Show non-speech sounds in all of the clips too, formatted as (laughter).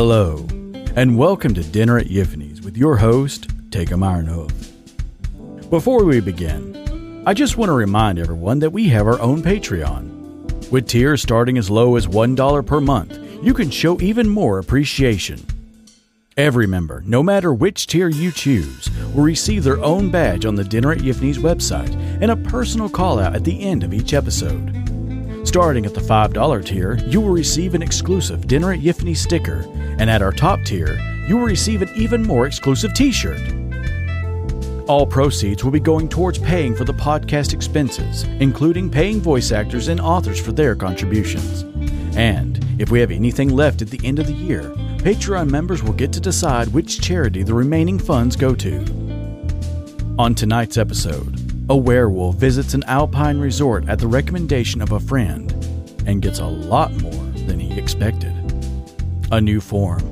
Hello, and welcome to Dinner at Yiffany's with your host, Takum Ironhoof. Before we begin, I just want to remind everyone that we have our own Patreon. With tiers starting as low as $1 per month, you can show even more appreciation. Every member, no matter which tier you choose, will receive their own badge on the Dinner at Yiffany's website and a personal call out at the end of each episode. Starting at the $5 tier, you will receive an exclusive Dinner at Yiffany sticker, and at our top tier, you will receive an even more exclusive t shirt. All proceeds will be going towards paying for the podcast expenses, including paying voice actors and authors for their contributions. And if we have anything left at the end of the year, Patreon members will get to decide which charity the remaining funds go to. On tonight's episode, a werewolf visits an alpine resort at the recommendation of a friend and gets a lot more than he expected. A new form,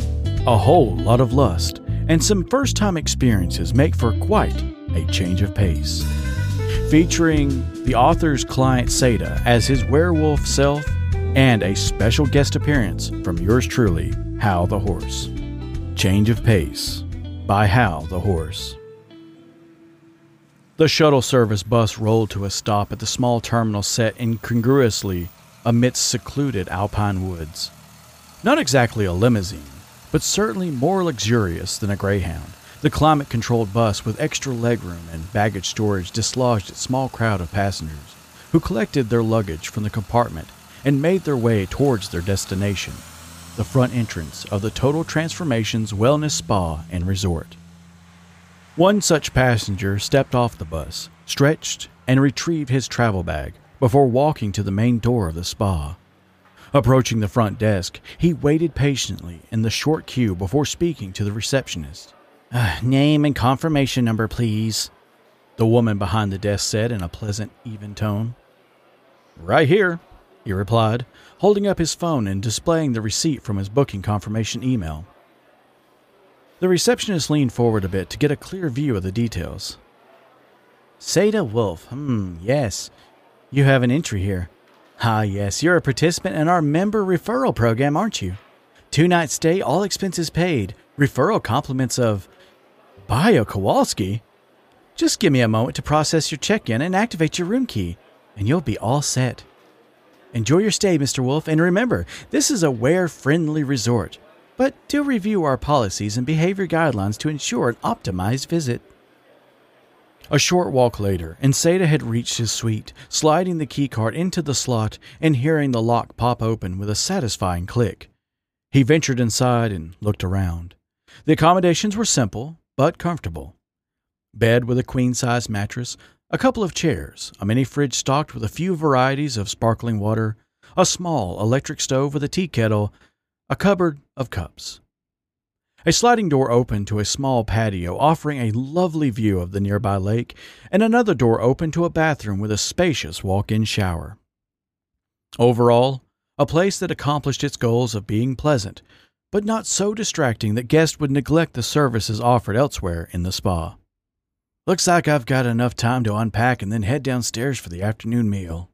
a whole lot of lust, and some first time experiences make for quite a change of pace. Featuring the author's client Seda as his werewolf self and a special guest appearance from yours truly, Hal the Horse. Change of Pace by Hal the Horse. The shuttle service bus rolled to a stop at the small terminal set incongruously amidst secluded alpine woods. Not exactly a limousine, but certainly more luxurious than a Greyhound. The climate controlled bus with extra legroom and baggage storage dislodged its small crowd of passengers who collected their luggage from the compartment and made their way towards their destination, the front entrance of the Total Transformations Wellness Spa and Resort. One such passenger stepped off the bus, stretched, and retrieved his travel bag before walking to the main door of the spa. Approaching the front desk, he waited patiently in the short queue before speaking to the receptionist. Uh, name and confirmation number, please, the woman behind the desk said in a pleasant, even tone. Right here, he replied, holding up his phone and displaying the receipt from his booking confirmation email. The receptionist leaned forward a bit to get a clear view of the details. Seda Wolf, hmm, yes. You have an entry here. Ah, yes, you're a participant in our member referral program, aren't you? Two night stay, all expenses paid. Referral compliments of Bio Kowalski. Just give me a moment to process your check in and activate your room key, and you'll be all set. Enjoy your stay, Mr. Wolf, and remember, this is a were friendly resort but do review our policies and behavior guidelines to ensure an optimized visit. A short walk later, and had reached his suite, sliding the keycard into the slot and hearing the lock pop open with a satisfying click. He ventured inside and looked around. The accommodations were simple, but comfortable. Bed with a queen size mattress, a couple of chairs, a mini fridge stocked with a few varieties of sparkling water, a small electric stove with a tea kettle, a cupboard of cups. A sliding door opened to a small patio offering a lovely view of the nearby lake, and another door opened to a bathroom with a spacious walk in shower. Overall, a place that accomplished its goals of being pleasant, but not so distracting that guests would neglect the services offered elsewhere in the spa. Looks like I've got enough time to unpack and then head downstairs for the afternoon meal.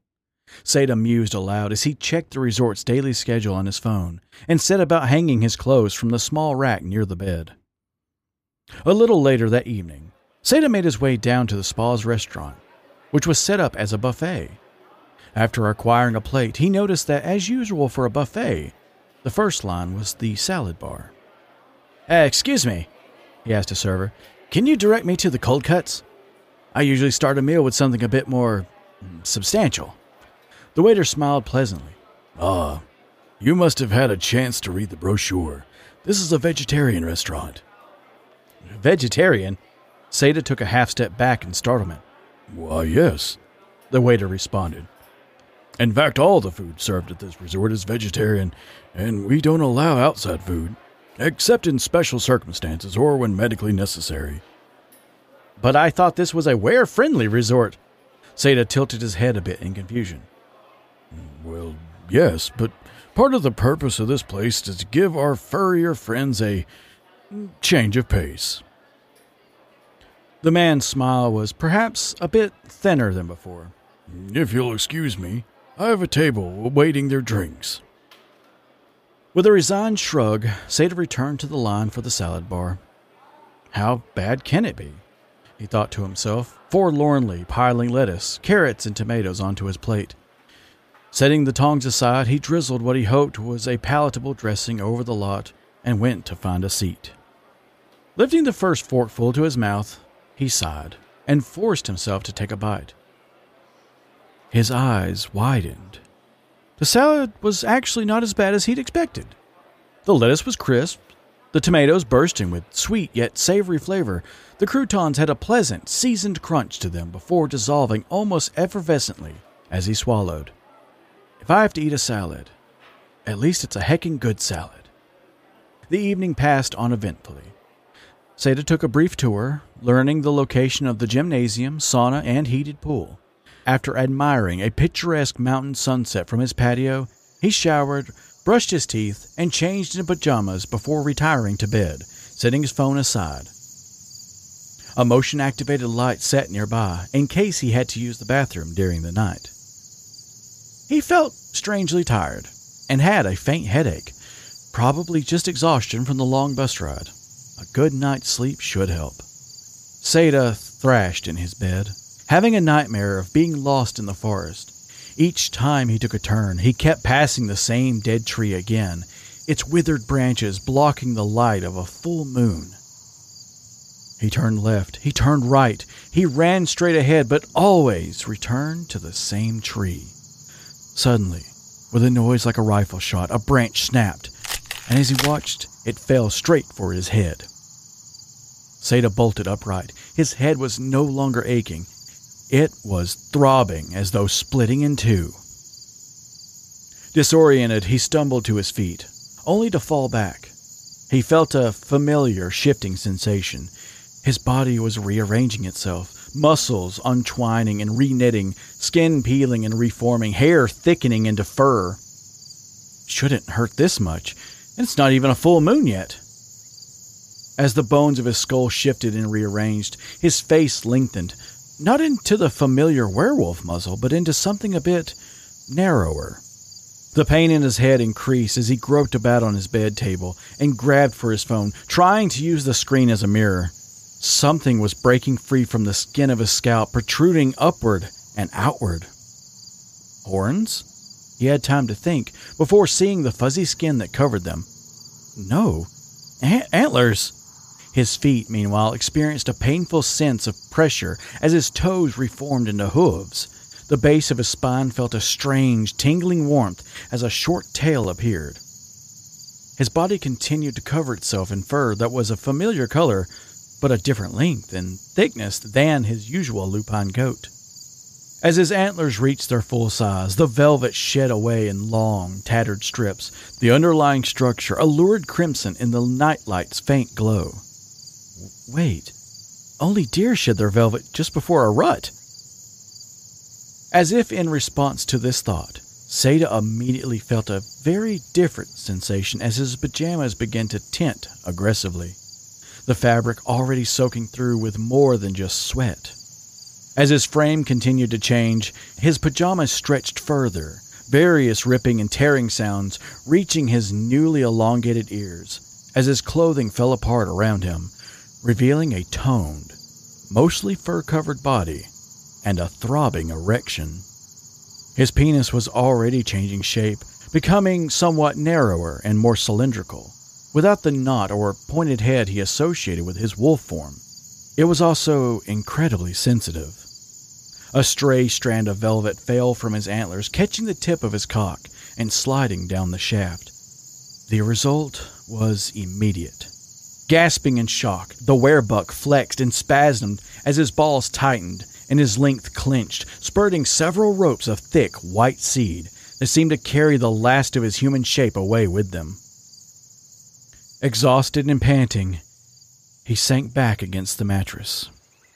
Seda mused aloud as he checked the resort's daily schedule on his phone and set about hanging his clothes from the small rack near the bed. A little later that evening, Seda made his way down to the spa's restaurant, which was set up as a buffet. After acquiring a plate, he noticed that, as usual for a buffet, the first line was the salad bar. Uh, excuse me, he asked a server. Can you direct me to the cold cuts? I usually start a meal with something a bit more substantial. The waiter smiled pleasantly. Ah, you must have had a chance to read the brochure. This is a vegetarian restaurant. Vegetarian? Seda took a half step back in startlement. Why, yes, the waiter responded. In fact, all the food served at this resort is vegetarian, and we don't allow outside food, except in special circumstances or when medically necessary. But I thought this was a were friendly resort. Seda tilted his head a bit in confusion. Well, yes, but part of the purpose of this place is to give our furrier friends a change of pace. The man's smile was perhaps a bit thinner than before. If you'll excuse me, I have a table awaiting their drinks. With a resigned shrug, Seda returned to the line for the salad bar. How bad can it be? He thought to himself, forlornly piling lettuce, carrots, and tomatoes onto his plate. Setting the tongs aside, he drizzled what he hoped was a palatable dressing over the lot and went to find a seat. Lifting the first forkful to his mouth, he sighed and forced himself to take a bite. His eyes widened. The salad was actually not as bad as he'd expected. The lettuce was crisp, the tomatoes bursting with sweet yet savory flavor. The croutons had a pleasant, seasoned crunch to them before dissolving almost effervescently as he swallowed. If I have to eat a salad, at least it's a heckin' good salad. The evening passed uneventfully. Seda took a brief tour, learning the location of the gymnasium, sauna, and heated pool. After admiring a picturesque mountain sunset from his patio, he showered, brushed his teeth, and changed into pajamas before retiring to bed, setting his phone aside. A motion activated light set nearby in case he had to use the bathroom during the night. He felt strangely tired and had a faint headache, probably just exhaustion from the long bus ride. A good night's sleep should help. Seda thrashed in his bed, having a nightmare of being lost in the forest. Each time he took a turn, he kept passing the same dead tree again, its withered branches blocking the light of a full moon. He turned left, he turned right, he ran straight ahead, but always returned to the same tree. Suddenly, with a noise like a rifle shot, a branch snapped, and as he watched, it fell straight for his head. Seda bolted upright. His head was no longer aching. It was throbbing as though splitting in two. Disoriented, he stumbled to his feet, only to fall back. He felt a familiar shifting sensation. His body was rearranging itself, muscles untwining and reknitting, skin peeling and reforming, hair thickening into fur. Shouldn't hurt this much, and it's not even a full moon yet. As the bones of his skull shifted and rearranged, his face lengthened, not into the familiar werewolf muzzle, but into something a bit narrower. The pain in his head increased as he groped about on his bed table and grabbed for his phone, trying to use the screen as a mirror. Something was breaking free from the skin of his scalp, protruding upward and outward. Horns? He had time to think before seeing the fuzzy skin that covered them. No, antlers. His feet, meanwhile, experienced a painful sense of pressure as his toes reformed into hooves. The base of his spine felt a strange, tingling warmth as a short tail appeared. His body continued to cover itself in fur that was a familiar color, but a different length and thickness than his usual lupine coat. As his antlers reached their full size, the velvet shed away in long, tattered strips. The underlying structure a lurid crimson in the nightlight's faint glow. Wait, only deer shed their velvet just before a rut. As if in response to this thought, Seda immediately felt a very different sensation as his pajamas began to tint aggressively, the fabric already soaking through with more than just sweat. As his frame continued to change, his pajamas stretched further, various ripping and tearing sounds reaching his newly elongated ears as his clothing fell apart around him, revealing a toned, mostly fur covered body and a throbbing erection. His penis was already changing shape, becoming somewhat narrower and more cylindrical, without the knot or pointed head he associated with his wolf form. It was also incredibly sensitive. A stray strand of velvet fell from his antlers, catching the tip of his cock and sliding down the shaft. The result was immediate. Gasping in shock, the werebuck flexed and spasmed as his balls tightened and his length clenched, spurting several ropes of thick white seed that seemed to carry the last of his human shape away with them. Exhausted and panting, he sank back against the mattress.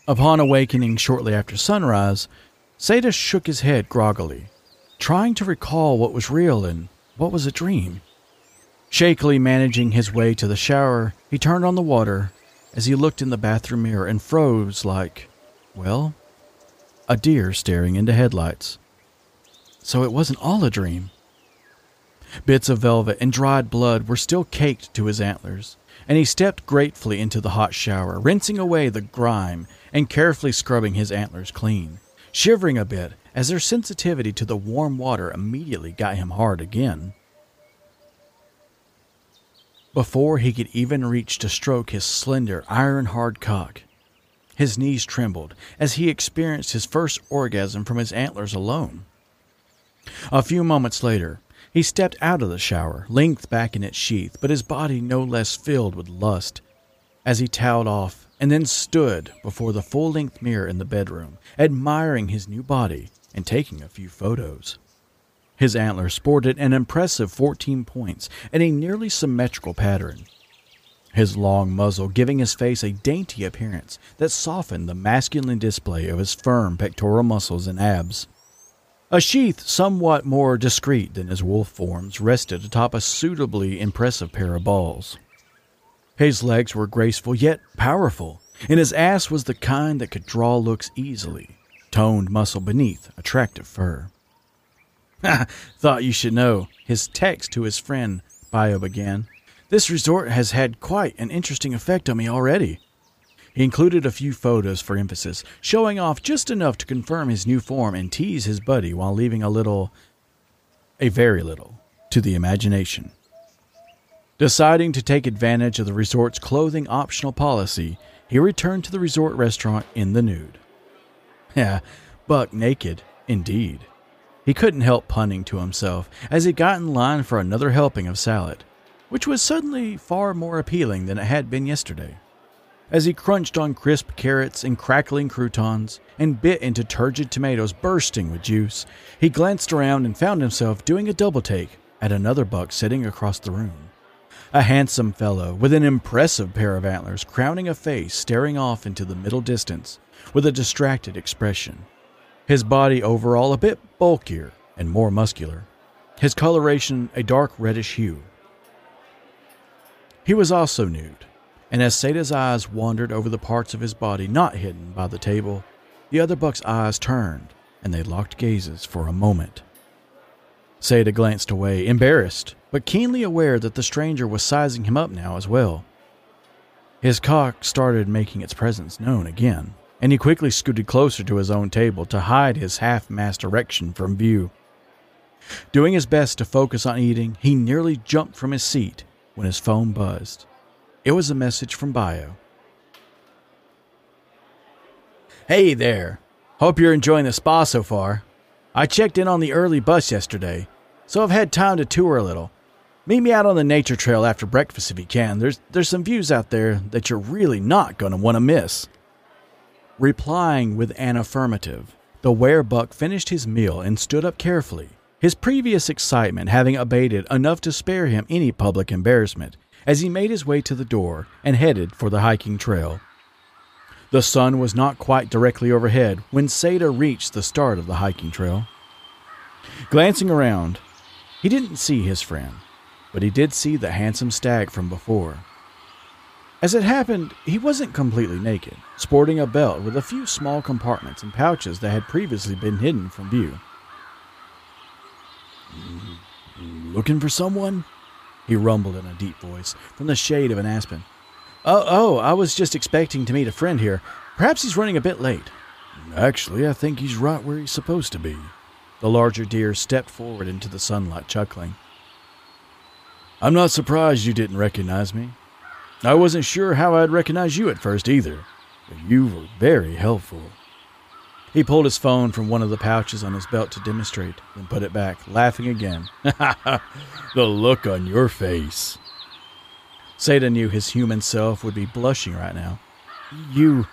Upon awakening shortly after sunrise, Seda shook his head groggily, trying to recall what was real and what was a dream. Shakily managing his way to the shower, he turned on the water as he looked in the bathroom mirror and froze like, well, a deer staring into headlights. So it wasn't all a dream. Bits of velvet and dried blood were still caked to his antlers, and he stepped gratefully into the hot shower, rinsing away the grime and carefully scrubbing his antlers clean, shivering a bit as their sensitivity to the warm water immediately got him hard again. Before he could even reach to stroke his slender, iron hard cock, his knees trembled as he experienced his first orgasm from his antlers alone. A few moments later, he stepped out of the shower, length back in its sheath, but his body no less filled with lust, as he toweled off and then stood before the full length mirror in the bedroom, admiring his new body and taking a few photos. His antlers sported an impressive 14 points in a nearly symmetrical pattern, his long muzzle giving his face a dainty appearance that softened the masculine display of his firm pectoral muscles and abs. A sheath somewhat more discreet than his wolf forms rested atop a suitably impressive pair of balls. His legs were graceful yet powerful, and his ass was the kind that could draw looks easily, toned muscle beneath attractive fur. (laughs) Thought you should know, his text to his friend, Bio began. This resort has had quite an interesting effect on me already. He included a few photos for emphasis, showing off just enough to confirm his new form and tease his buddy while leaving a little, a very little, to the imagination. Deciding to take advantage of the resort's clothing optional policy, he returned to the resort restaurant in the nude. Yeah, buck naked, indeed. He couldn't help punning to himself as he got in line for another helping of salad which was suddenly far more appealing than it had been yesterday. As he crunched on crisp carrots and crackling croutons and bit into turgid tomatoes bursting with juice, he glanced around and found himself doing a double take at another buck sitting across the room. A handsome fellow with an impressive pair of antlers crowning a face staring off into the middle distance with a distracted expression. His body overall a bit bulkier and more muscular. His coloration a dark reddish hue he was also nude, and as Seda's eyes wandered over the parts of his body not hidden by the table, the other buck's eyes turned and they locked gazes for a moment. Seda glanced away, embarrassed, but keenly aware that the stranger was sizing him up now as well. His cock started making its presence known again, and he quickly scooted closer to his own table to hide his half mast erection from view. Doing his best to focus on eating, he nearly jumped from his seat when his phone buzzed. It was a message from Bio. Hey there. Hope you're enjoying the spa so far. I checked in on the early bus yesterday, so I've had time to tour a little. Meet me out on the nature trail after breakfast if you can. There's there's some views out there that you're really not going to want to miss. Replying with an affirmative, the werebuck finished his meal and stood up carefully, his previous excitement having abated enough to spare him any public embarrassment as he made his way to the door and headed for the hiking trail. The sun was not quite directly overhead when Seda reached the start of the hiking trail. Glancing around, he didn't see his friend, but he did see the handsome stag from before. As it happened, he wasn't completely naked, sporting a belt with a few small compartments and pouches that had previously been hidden from view. Hmm, hmm, looking for someone? He rumbled in a deep voice from the shade of an aspen. Oh, oh, I was just expecting to meet a friend here. Perhaps he's running a bit late. Actually, I think he's right where he's supposed to be. The larger deer stepped forward into the sunlight, chuckling. I'm not surprised you didn't recognize me. I wasn't sure how I'd recognize you at first either, but you were very helpful. He pulled his phone from one of the pouches on his belt to demonstrate, then put it back, laughing again. (laughs) the look on your face. Seda knew his human self would be blushing right now. You.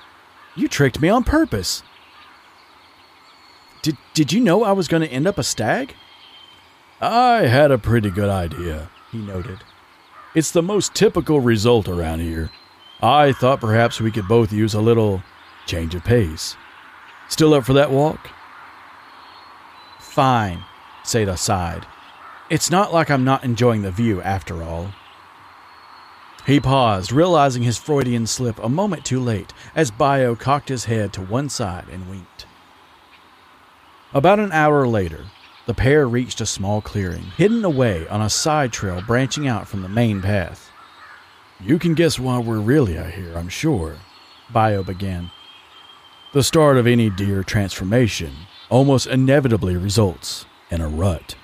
you tricked me on purpose. Did, did you know I was going to end up a stag? I had a pretty good idea, he noted. It's the most typical result around here. I thought perhaps we could both use a little change of pace. Still up for that walk? Fine, Seda sighed. It's not like I'm not enjoying the view after all. He paused, realizing his Freudian slip a moment too late as Bio cocked his head to one side and winked. About an hour later, the pair reached a small clearing, hidden away on a side trail branching out from the main path. You can guess why we're really out here, I'm sure, Bio began. The start of any deer transformation almost inevitably results in a rut.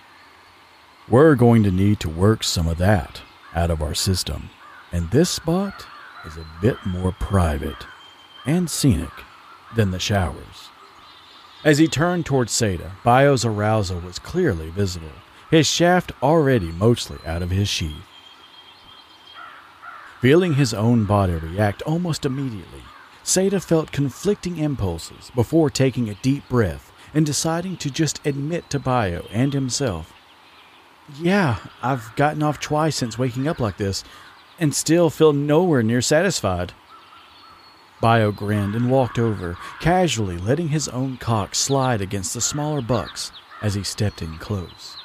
We're going to need to work some of that out of our system, and this spot is a bit more private and scenic than the showers. As he turned towards Seda, Bio's arousal was clearly visible, his shaft already mostly out of his sheath. Feeling his own body react almost immediately, Seda felt conflicting impulses before taking a deep breath and deciding to just admit to Bio and himself. Yeah, I've gotten off twice since waking up like this, and still feel nowhere near satisfied. Bio grinned and walked over, casually letting his own cock slide against the smaller buck's as he stepped in close.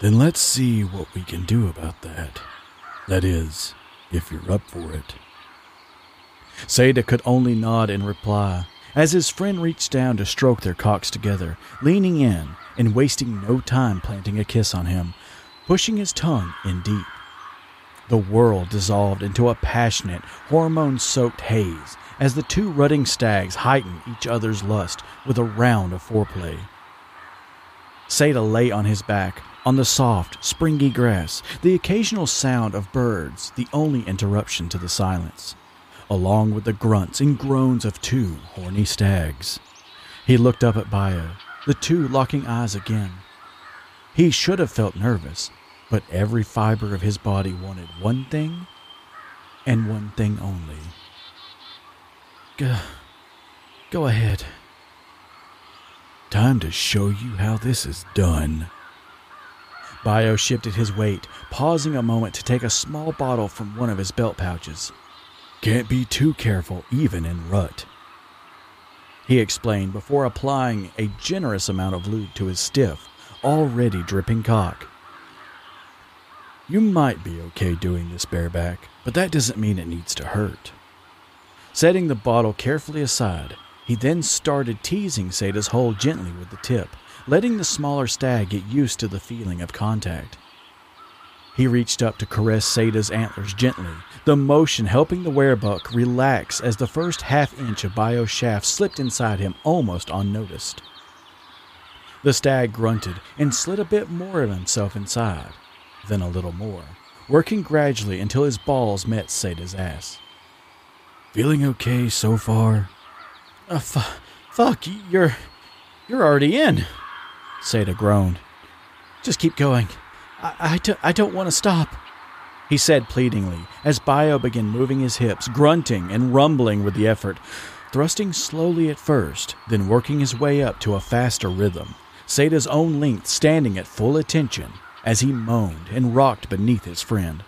Then let's see what we can do about that. That is, if you're up for it. Seda could only nod in reply as his friend reached down to stroke their cocks together, leaning in and wasting no time planting a kiss on him, pushing his tongue in deep. The world dissolved into a passionate, hormone soaked haze as the two rutting stags heightened each other's lust with a round of foreplay. Seda lay on his back, on the soft, springy grass, the occasional sound of birds the only interruption to the silence, along with the grunts and groans of two horny stags. He looked up at Bio, the two locking eyes again. He should have felt nervous, but every fiber of his body wanted one thing and one thing only. Go, go ahead. Time to show you how this is done. Bio shifted his weight, pausing a moment to take a small bottle from one of his belt pouches. Can't be too careful, even in rut. He explained before applying a generous amount of lube to his stiff, already dripping cock. You might be okay doing this bareback, but that doesn't mean it needs to hurt. Setting the bottle carefully aside, he then started teasing Seda's hole gently with the tip, letting the smaller stag get used to the feeling of contact. He reached up to caress Seda's antlers gently, the motion helping the werebuck relax as the first half inch of Bio's shaft slipped inside him almost unnoticed. The stag grunted and slid a bit more of himself inside, then a little more, working gradually until his balls met Seda's ass. Feeling okay so far? Uh, f- fuck, you're. you're already in, Seda groaned. Just keep going. I, I, do, I don't want to stop, he said pleadingly as Bio began moving his hips, grunting and rumbling with the effort, thrusting slowly at first, then working his way up to a faster rhythm, Seda's own length standing at full attention as he moaned and rocked beneath his friend.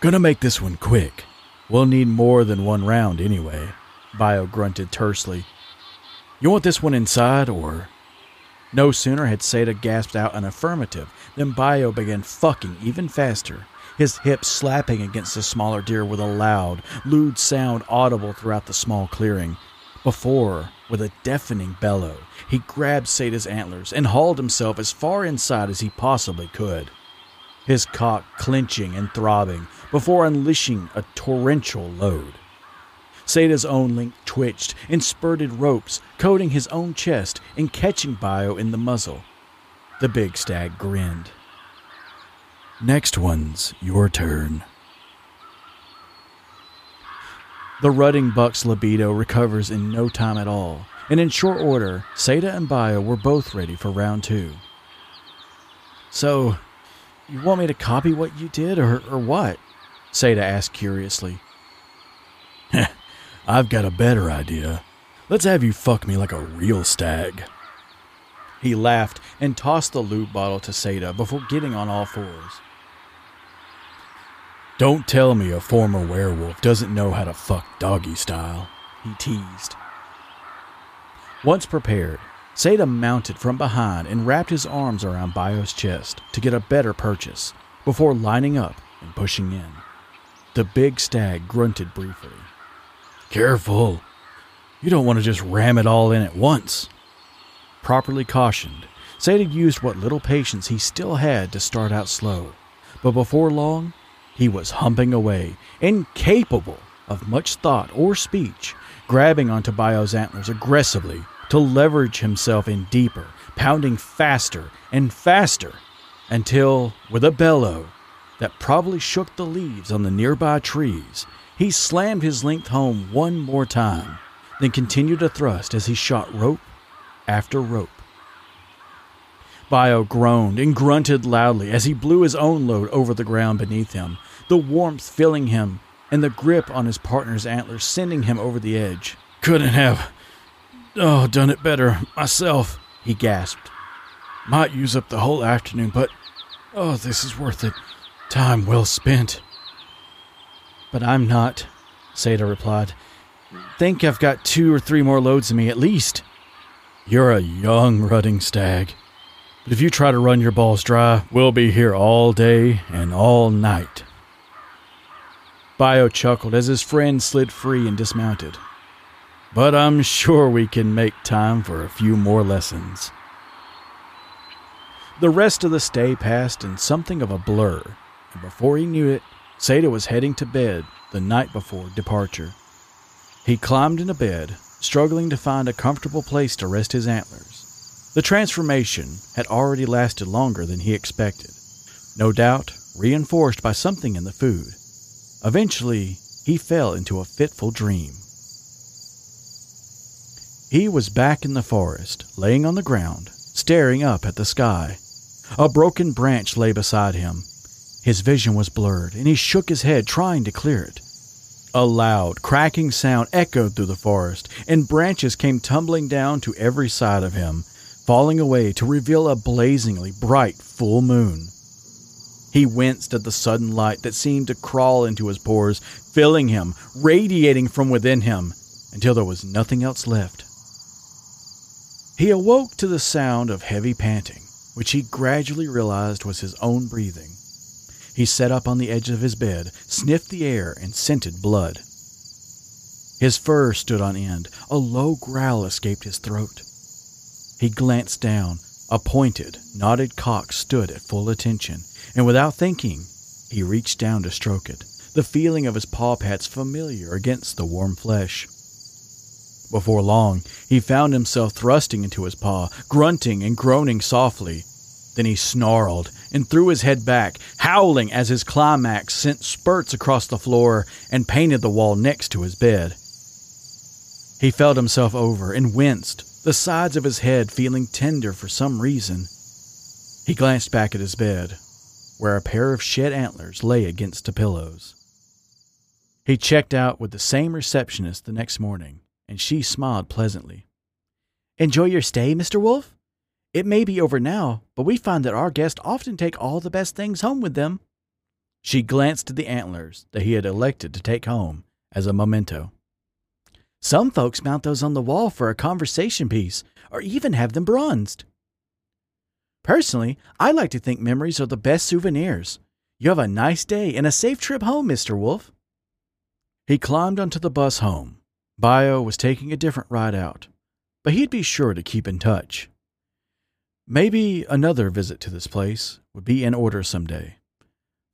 Gonna make this one quick. We'll need more than one round anyway, Bio grunted tersely. You want this one inside, or? No sooner had Seda gasped out an affirmative than Bio began fucking even faster, his hips slapping against the smaller deer with a loud, lewd sound audible throughout the small clearing. Before, with a deafening bellow, he grabbed Seda's antlers and hauled himself as far inside as he possibly could, his cock clenching and throbbing before unleashing a torrential load. Seda's own link twitched and spurted ropes, coating his own chest and catching Bio in the muzzle. The big stag grinned. Next one's your turn. The rutting buck's libido recovers in no time at all, and in short order, Seda and Bio were both ready for round two. So, you want me to copy what you did, or, or what? Seda asked curiously. (laughs) I've got a better idea. Let's have you fuck me like a real stag. He laughed and tossed the loot bottle to Seda before getting on all fours. Don't tell me a former werewolf doesn't know how to fuck doggy style, he teased. Once prepared, Seda mounted from behind and wrapped his arms around Bio's chest to get a better purchase before lining up and pushing in. The big stag grunted briefly. Careful. You don't want to just ram it all in at once. properly cautioned, Seda used what little patience he still had to start out slow. But before long, he was humping away, incapable of much thought or speech, grabbing onto Bio's antlers aggressively to leverage himself in deeper, pounding faster and faster until, with a bellow that probably shook the leaves on the nearby trees, he slammed his length home one more time, then continued to thrust as he shot rope after rope. Bio groaned and grunted loudly as he blew his own load over the ground beneath him, the warmth filling him and the grip on his partner's antlers sending him over the edge. Couldn't have, oh, done it better myself, he gasped. Might use up the whole afternoon, but, oh, this is worth it. Time well spent. But I'm not, Seda replied. Think I've got two or three more loads in me at least. You're a young rutting stag. But if you try to run your balls dry, we'll be here all day and all night. Bio chuckled as his friend slid free and dismounted. But I'm sure we can make time for a few more lessons. The rest of the stay passed in something of a blur, and before he knew it, Seda was heading to bed the night before departure. He climbed into bed, struggling to find a comfortable place to rest his antlers. The transformation had already lasted longer than he expected, no doubt reinforced by something in the food. Eventually, he fell into a fitful dream. He was back in the forest, laying on the ground, staring up at the sky. A broken branch lay beside him. His vision was blurred, and he shook his head, trying to clear it. A loud, cracking sound echoed through the forest, and branches came tumbling down to every side of him, falling away to reveal a blazingly bright full moon. He winced at the sudden light that seemed to crawl into his pores, filling him, radiating from within him, until there was nothing else left. He awoke to the sound of heavy panting, which he gradually realized was his own breathing. He sat up on the edge of his bed, sniffed the air, and scented blood. His fur stood on end. A low growl escaped his throat. He glanced down. A pointed, knotted cock stood at full attention, and without thinking, he reached down to stroke it, the feeling of his paw pads familiar against the warm flesh. Before long, he found himself thrusting into his paw, grunting and groaning softly. Then he snarled and threw his head back, howling as his climax sent spurts across the floor and painted the wall next to his bed. He felt himself over and winced, the sides of his head feeling tender for some reason. He glanced back at his bed, where a pair of shed antlers lay against the pillows. He checked out with the same receptionist the next morning, and she smiled pleasantly. Enjoy your stay, Mr. Wolf? It may be over now, but we find that our guests often take all the best things home with them. She glanced at the antlers that he had elected to take home as a memento. Some folks mount those on the wall for a conversation piece, or even have them bronzed. Personally, I like to think memories are the best souvenirs. You have a nice day and a safe trip home, Mr. Wolf. He climbed onto the bus home. Bio was taking a different ride out, but he'd be sure to keep in touch. Maybe another visit to this place would be in order someday.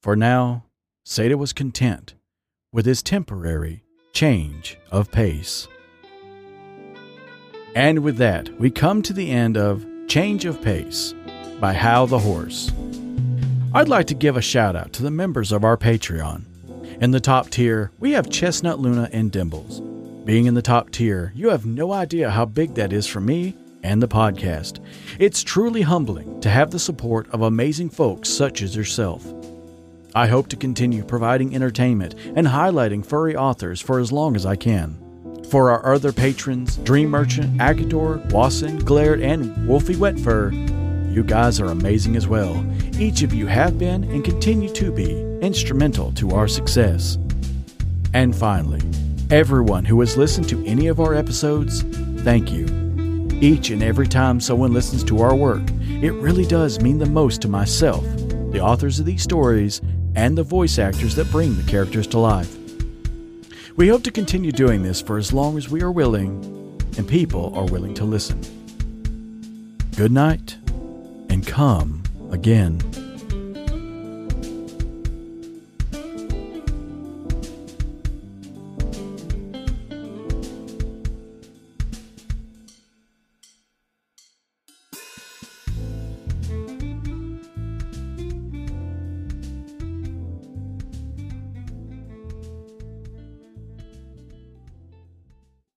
For now, Seda was content with his temporary change of pace. And with that, we come to the end of Change of Pace by Hal the Horse. I'd like to give a shout out to the members of our Patreon. In the top tier, we have Chestnut Luna and Dimbles. Being in the top tier, you have no idea how big that is for me and the podcast. It's truly humbling to have the support of amazing folks such as yourself. I hope to continue providing entertainment and highlighting furry authors for as long as I can. For our other patrons, Dream Merchant, Agador, Wasson, Glared, and Wolfie Wetfur, you guys are amazing as well. Each of you have been and continue to be instrumental to our success. And finally, everyone who has listened to any of our episodes, thank you. Each and every time someone listens to our work, it really does mean the most to myself, the authors of these stories, and the voice actors that bring the characters to life. We hope to continue doing this for as long as we are willing and people are willing to listen. Good night, and come again.